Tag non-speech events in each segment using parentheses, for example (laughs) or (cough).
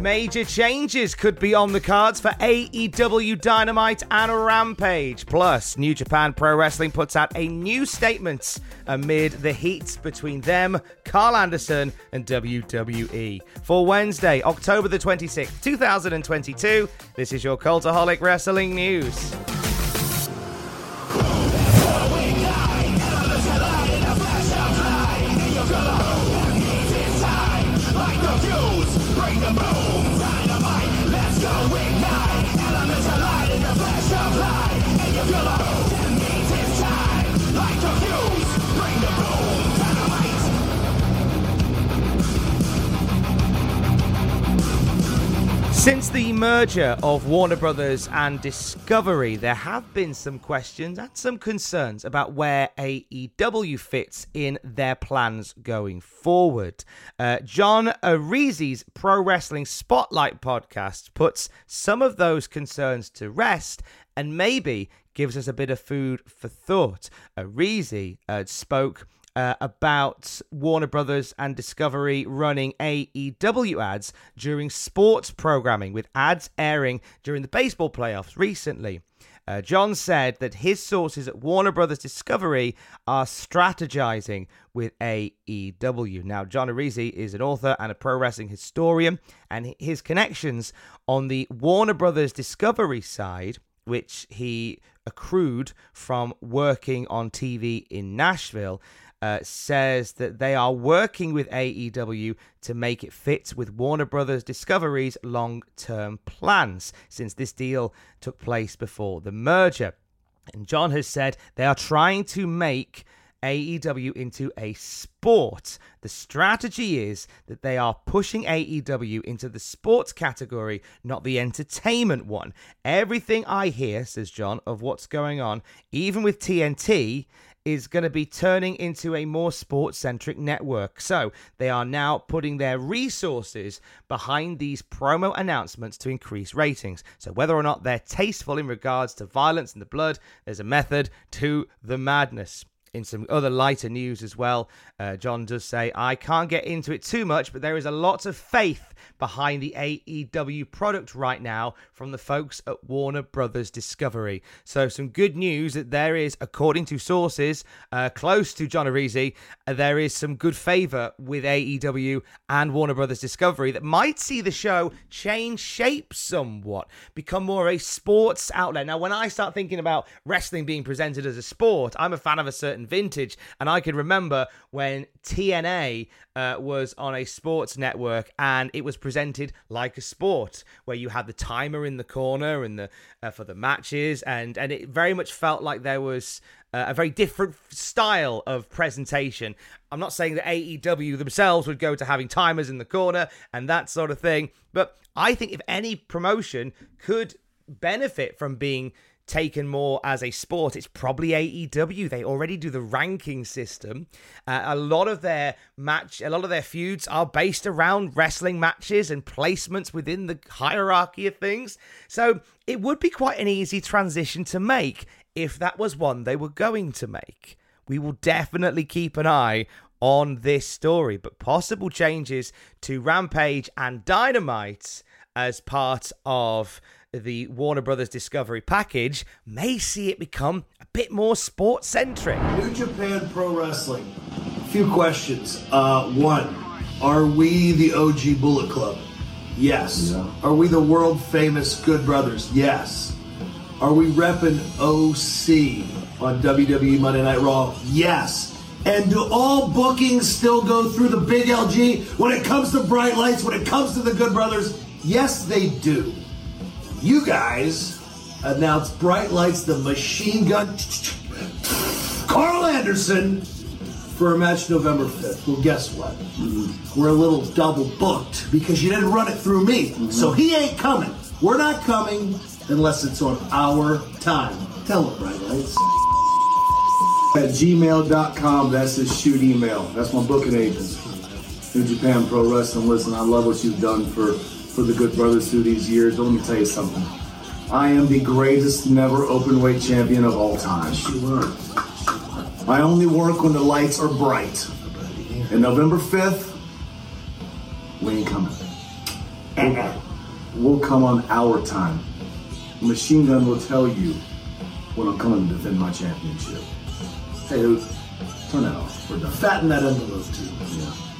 Major changes could be on the cards for AEW Dynamite and Rampage. Plus, New Japan Pro Wrestling puts out a new statement amid the heat between them, Karl Anderson, and WWE. For Wednesday, October the 26th, 2022, this is your Cultaholic Wrestling News. Since the merger of Warner Brothers and Discovery, there have been some questions and some concerns about where AEW fits in their plans going forward. Uh, John Arezzi's Pro Wrestling Spotlight podcast puts some of those concerns to rest and maybe gives us a bit of food for thought. Arezzi uh, spoke uh, about Warner Brothers and Discovery running AEW ads during sports programming, with ads airing during the baseball playoffs recently. Uh, John said that his sources at Warner Brothers Discovery are strategizing with AEW. Now, John Arezzi is an author and a pro wrestling historian, and his connections on the Warner Brothers Discovery side, which he accrued from working on TV in Nashville, uh, says that they are working with AEW to make it fit with Warner Brothers Discovery's long term plans, since this deal took place before the merger. And John has said they are trying to make AEW into a sport. The strategy is that they are pushing AEW into the sports category, not the entertainment one. Everything I hear, says John, of what's going on, even with TNT, is going to be turning into a more sports centric network. So they are now putting their resources behind these promo announcements to increase ratings. So whether or not they're tasteful in regards to violence and the blood, there's a method to the madness in some other lighter news as well, uh, John does say, I can't get into it too much, but there is a lot of faith behind the AEW product right now from the folks at Warner Brothers Discovery. So, some good news that there is, according to sources uh, close to John Arezzi, uh, there is some good favor with AEW and Warner Brothers Discovery that might see the show change shape somewhat, become more a sports outlet. Now, when I start thinking about wrestling being presented as a sport, I'm a fan of a certain vintage, and I can remember when TNA uh, was on a sports network and it was presented like a sport where you had the timer in the corner and the uh, for the matches and and it very much felt like there was uh, a very different style of presentation. I'm not saying that AEW themselves would go to having timers in the corner and that sort of thing, but I think if any promotion could benefit from being taken more as a sport, it's probably AEW. They already do the ranking system. Uh, a lot of their match, a lot of their feuds are based around wrestling matches and placements within the hierarchy of things. So it would be quite an easy transition to make if that was one they were going to make. We will definitely keep an eye on this story, but possible changes to Rampage and Dynamite as part of the Warner Brothers Discovery package may see it become a bit more sports centric. New Japan Pro Wrestling few questions. Uh, one, are we the OG Bullet Club? Yes. Yeah. Are we the world famous Good Brothers? Yes. Are we repping OC on WWE Monday Night Raw? Yes. And do all bookings still go through the big LG when it comes to bright lights, when it comes to the Good Brothers? Yes, they do. You guys announced Bright Lights, the machine gun, Karl Anderson, for a match November 5th. Well, guess what? Mm-hmm. We're a little double booked because you didn't run it through me. Mm-hmm. So he ain't coming. We're not coming unless it's on our time. Tell him, Bright Lights. At gmail.com, that's his shoot email. That's my booking agent. New Japan Pro Wrestling. Listen, I love what you've done for, for the Good Brothers through these years. But let me tell you something. I am the greatest never open weight champion of all time. I only work when the lights are bright. And November 5th, we ain't coming. We'll, come on our time. Machine Gun will tell you when I'm coming to defend my championship. Hey, dude, turn that off. We're done. Fatten that envelope, too.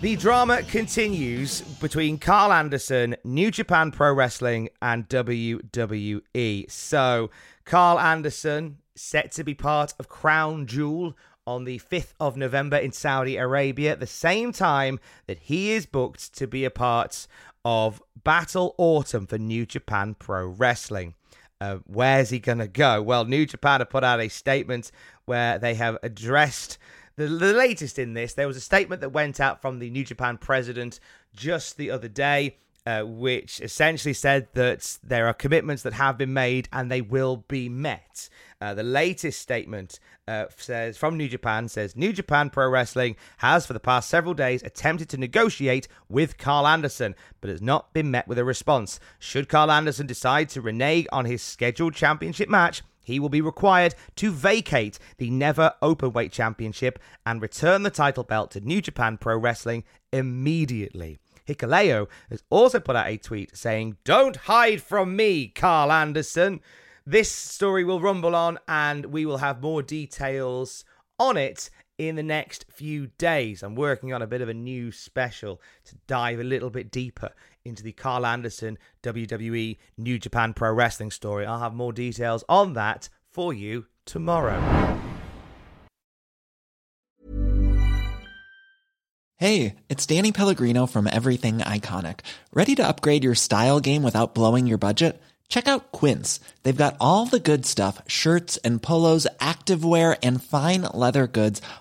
The drama continues between Karl Anderson, New Japan Pro Wrestling, and WWE. So, Karl Anderson set to be part of Crown Jewel on the 5th of November in Saudi Arabia, the same time that he is booked to be a part of Battle Autumn for New Japan Pro Wrestling. Uh, where's he going to go? Well, New Japan have put out a statement where they have addressed the, the latest in this. There was a statement that went out from the New Japan president just the other day, uh, which essentially said that there are commitments that have been made and they will be met. Uh, the latest statement uh, says from New Japan says New Japan Pro Wrestling has for the past several days attempted to negotiate with Karl Anderson, but has not been met with a response. Should Karl Anderson decide to renege on his scheduled championship match, he will be required to vacate the Never Openweight Championship and return the title belt to New Japan Pro Wrestling immediately. Hikuleo has also put out a tweet saying, Don't hide from me, Karl Anderson. This story will rumble on and we will have more details on it in the next few days. I'm working on a bit of a new special to dive a little bit deeper into the Karl Anderson WWE New Japan Pro Wrestling story. I'll have more details on that for you tomorrow. Hey, it's Danny Pellegrino from Everything Iconic. Ready to upgrade your style game without blowing your budget? Check out Quince. They've got all the good stuff shirts and polos, activewear, and fine leather goods,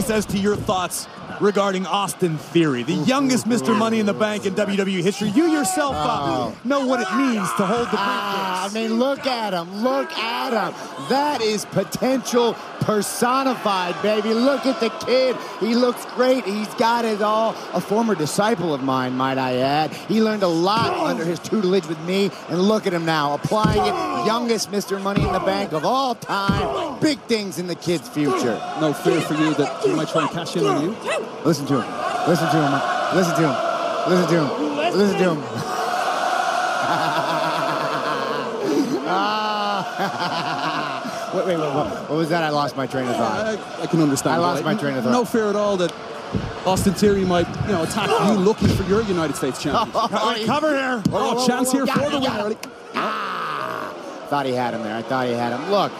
Curious as to your thoughts regarding Austin Theory, the youngest Mr. Money in the Bank in WWE history. You yourself uh, know what it means to hold the briefcase. Ah, I mean, look at him. Look at him. That is potential personified, baby. Look at the kid. He looks great. He's got it all. A former disciple of mine, might I add. He learned a lot under his tutelage with me, and look at him now, applying it. Youngest Mr. Money in the Bank of all time. Big things in the kid's future. No fear for you that he might try and cash in on you? Listen to him. Listen to him. Listen to him. Listen to him. Listen to him. Ah. (laughs) wait, wait, wait, what, what was that? I lost my train of thought. I, I can understand. I lost my train of thought. No fear at all that Austin Theory might, you know, attack you looking for your United States (laughs) championship. Oh, cover here. Whoa, Oh, whoa, chance here got for it, the got winner. Ah, thought he had him there. I thought he had him. Look,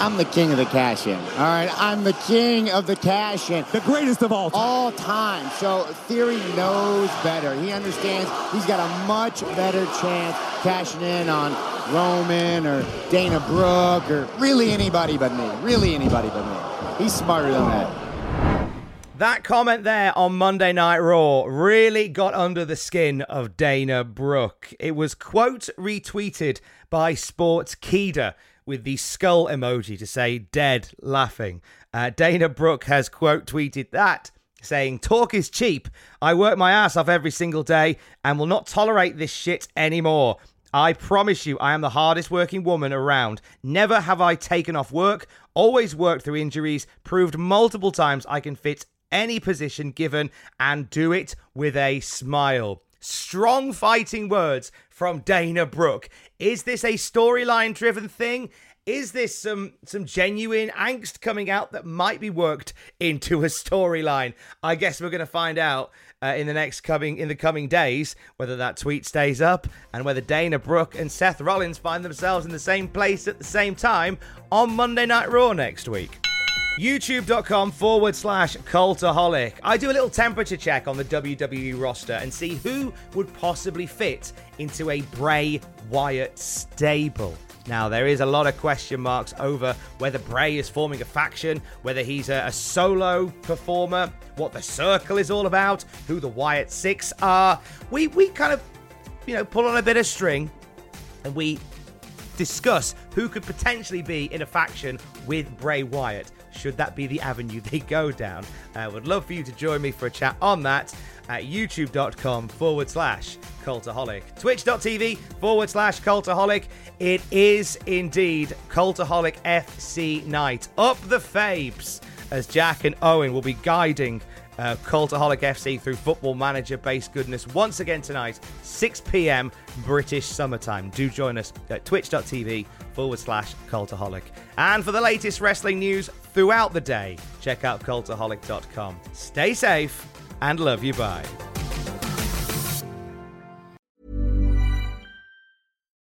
I'm the king of the cash in. All right, I'm the king of the cash in. The greatest of all time. All time. So Theory knows better. He understands he's got a much better chance cashing in on Roman or Dana Brooke or really anybody but me. Really anybody but me. He's smarter than that. That comment there on Monday Night Raw really got under the skin of Dana Brooke. It was quote retweeted by Sportskeeda with the skull emoji to say dead laughing. Uh, Dana Brooke has quote tweeted that saying, Talk is cheap. I work my ass off every single day and will not tolerate this shit anymore. I promise you, I am the hardest working woman around. Never have I taken off work, always worked through injuries, proved multiple times I can fit any position given and do it with a smile. Strong fighting words from Dana Brooke. Is this a storyline driven thing? Is this some some genuine angst coming out that might be worked into a storyline? I guess we're going to find out uh, in the next coming in the coming days whether that tweet stays up and whether Dana Brooke and Seth Rollins find themselves in the same place at the same time on Monday Night Raw next week. YouTube.com forward slash cultaholic. I do a little temperature check on the WWE roster and see who would possibly fit into a Bray Wyatt stable. Now, there is a lot of question marks over whether Bray is forming a faction, whether he's a, a solo performer, what the circle is all about, who the Wyatt Six are. We, we kind of, you know, pull on a bit of string and we discuss who could potentially be in a faction with Bray Wyatt. Should that be the avenue they go down? I would love for you to join me for a chat on that at youtube.com forward slash cultaholic. Twitch.tv forward slash cultaholic. It is indeed Cultaholic FC night. Up the Fabes as Jack and Owen will be guiding uh, Cultaholic FC through football manager based goodness once again tonight, 6 p.m. British summertime. Do join us at twitch.tv forward slash cultaholic. And for the latest wrestling news throughout the day, check out cultaholic.com. Stay safe and love you. Bye.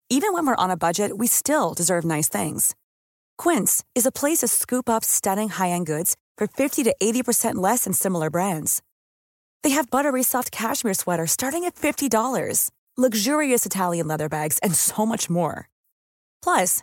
Even when we're on a budget, we still deserve nice things. Quince is a place to scoop up stunning high end goods for 50 to 80% less than similar brands. They have buttery soft cashmere sweaters starting at $50, luxurious Italian leather bags, and so much more. Plus,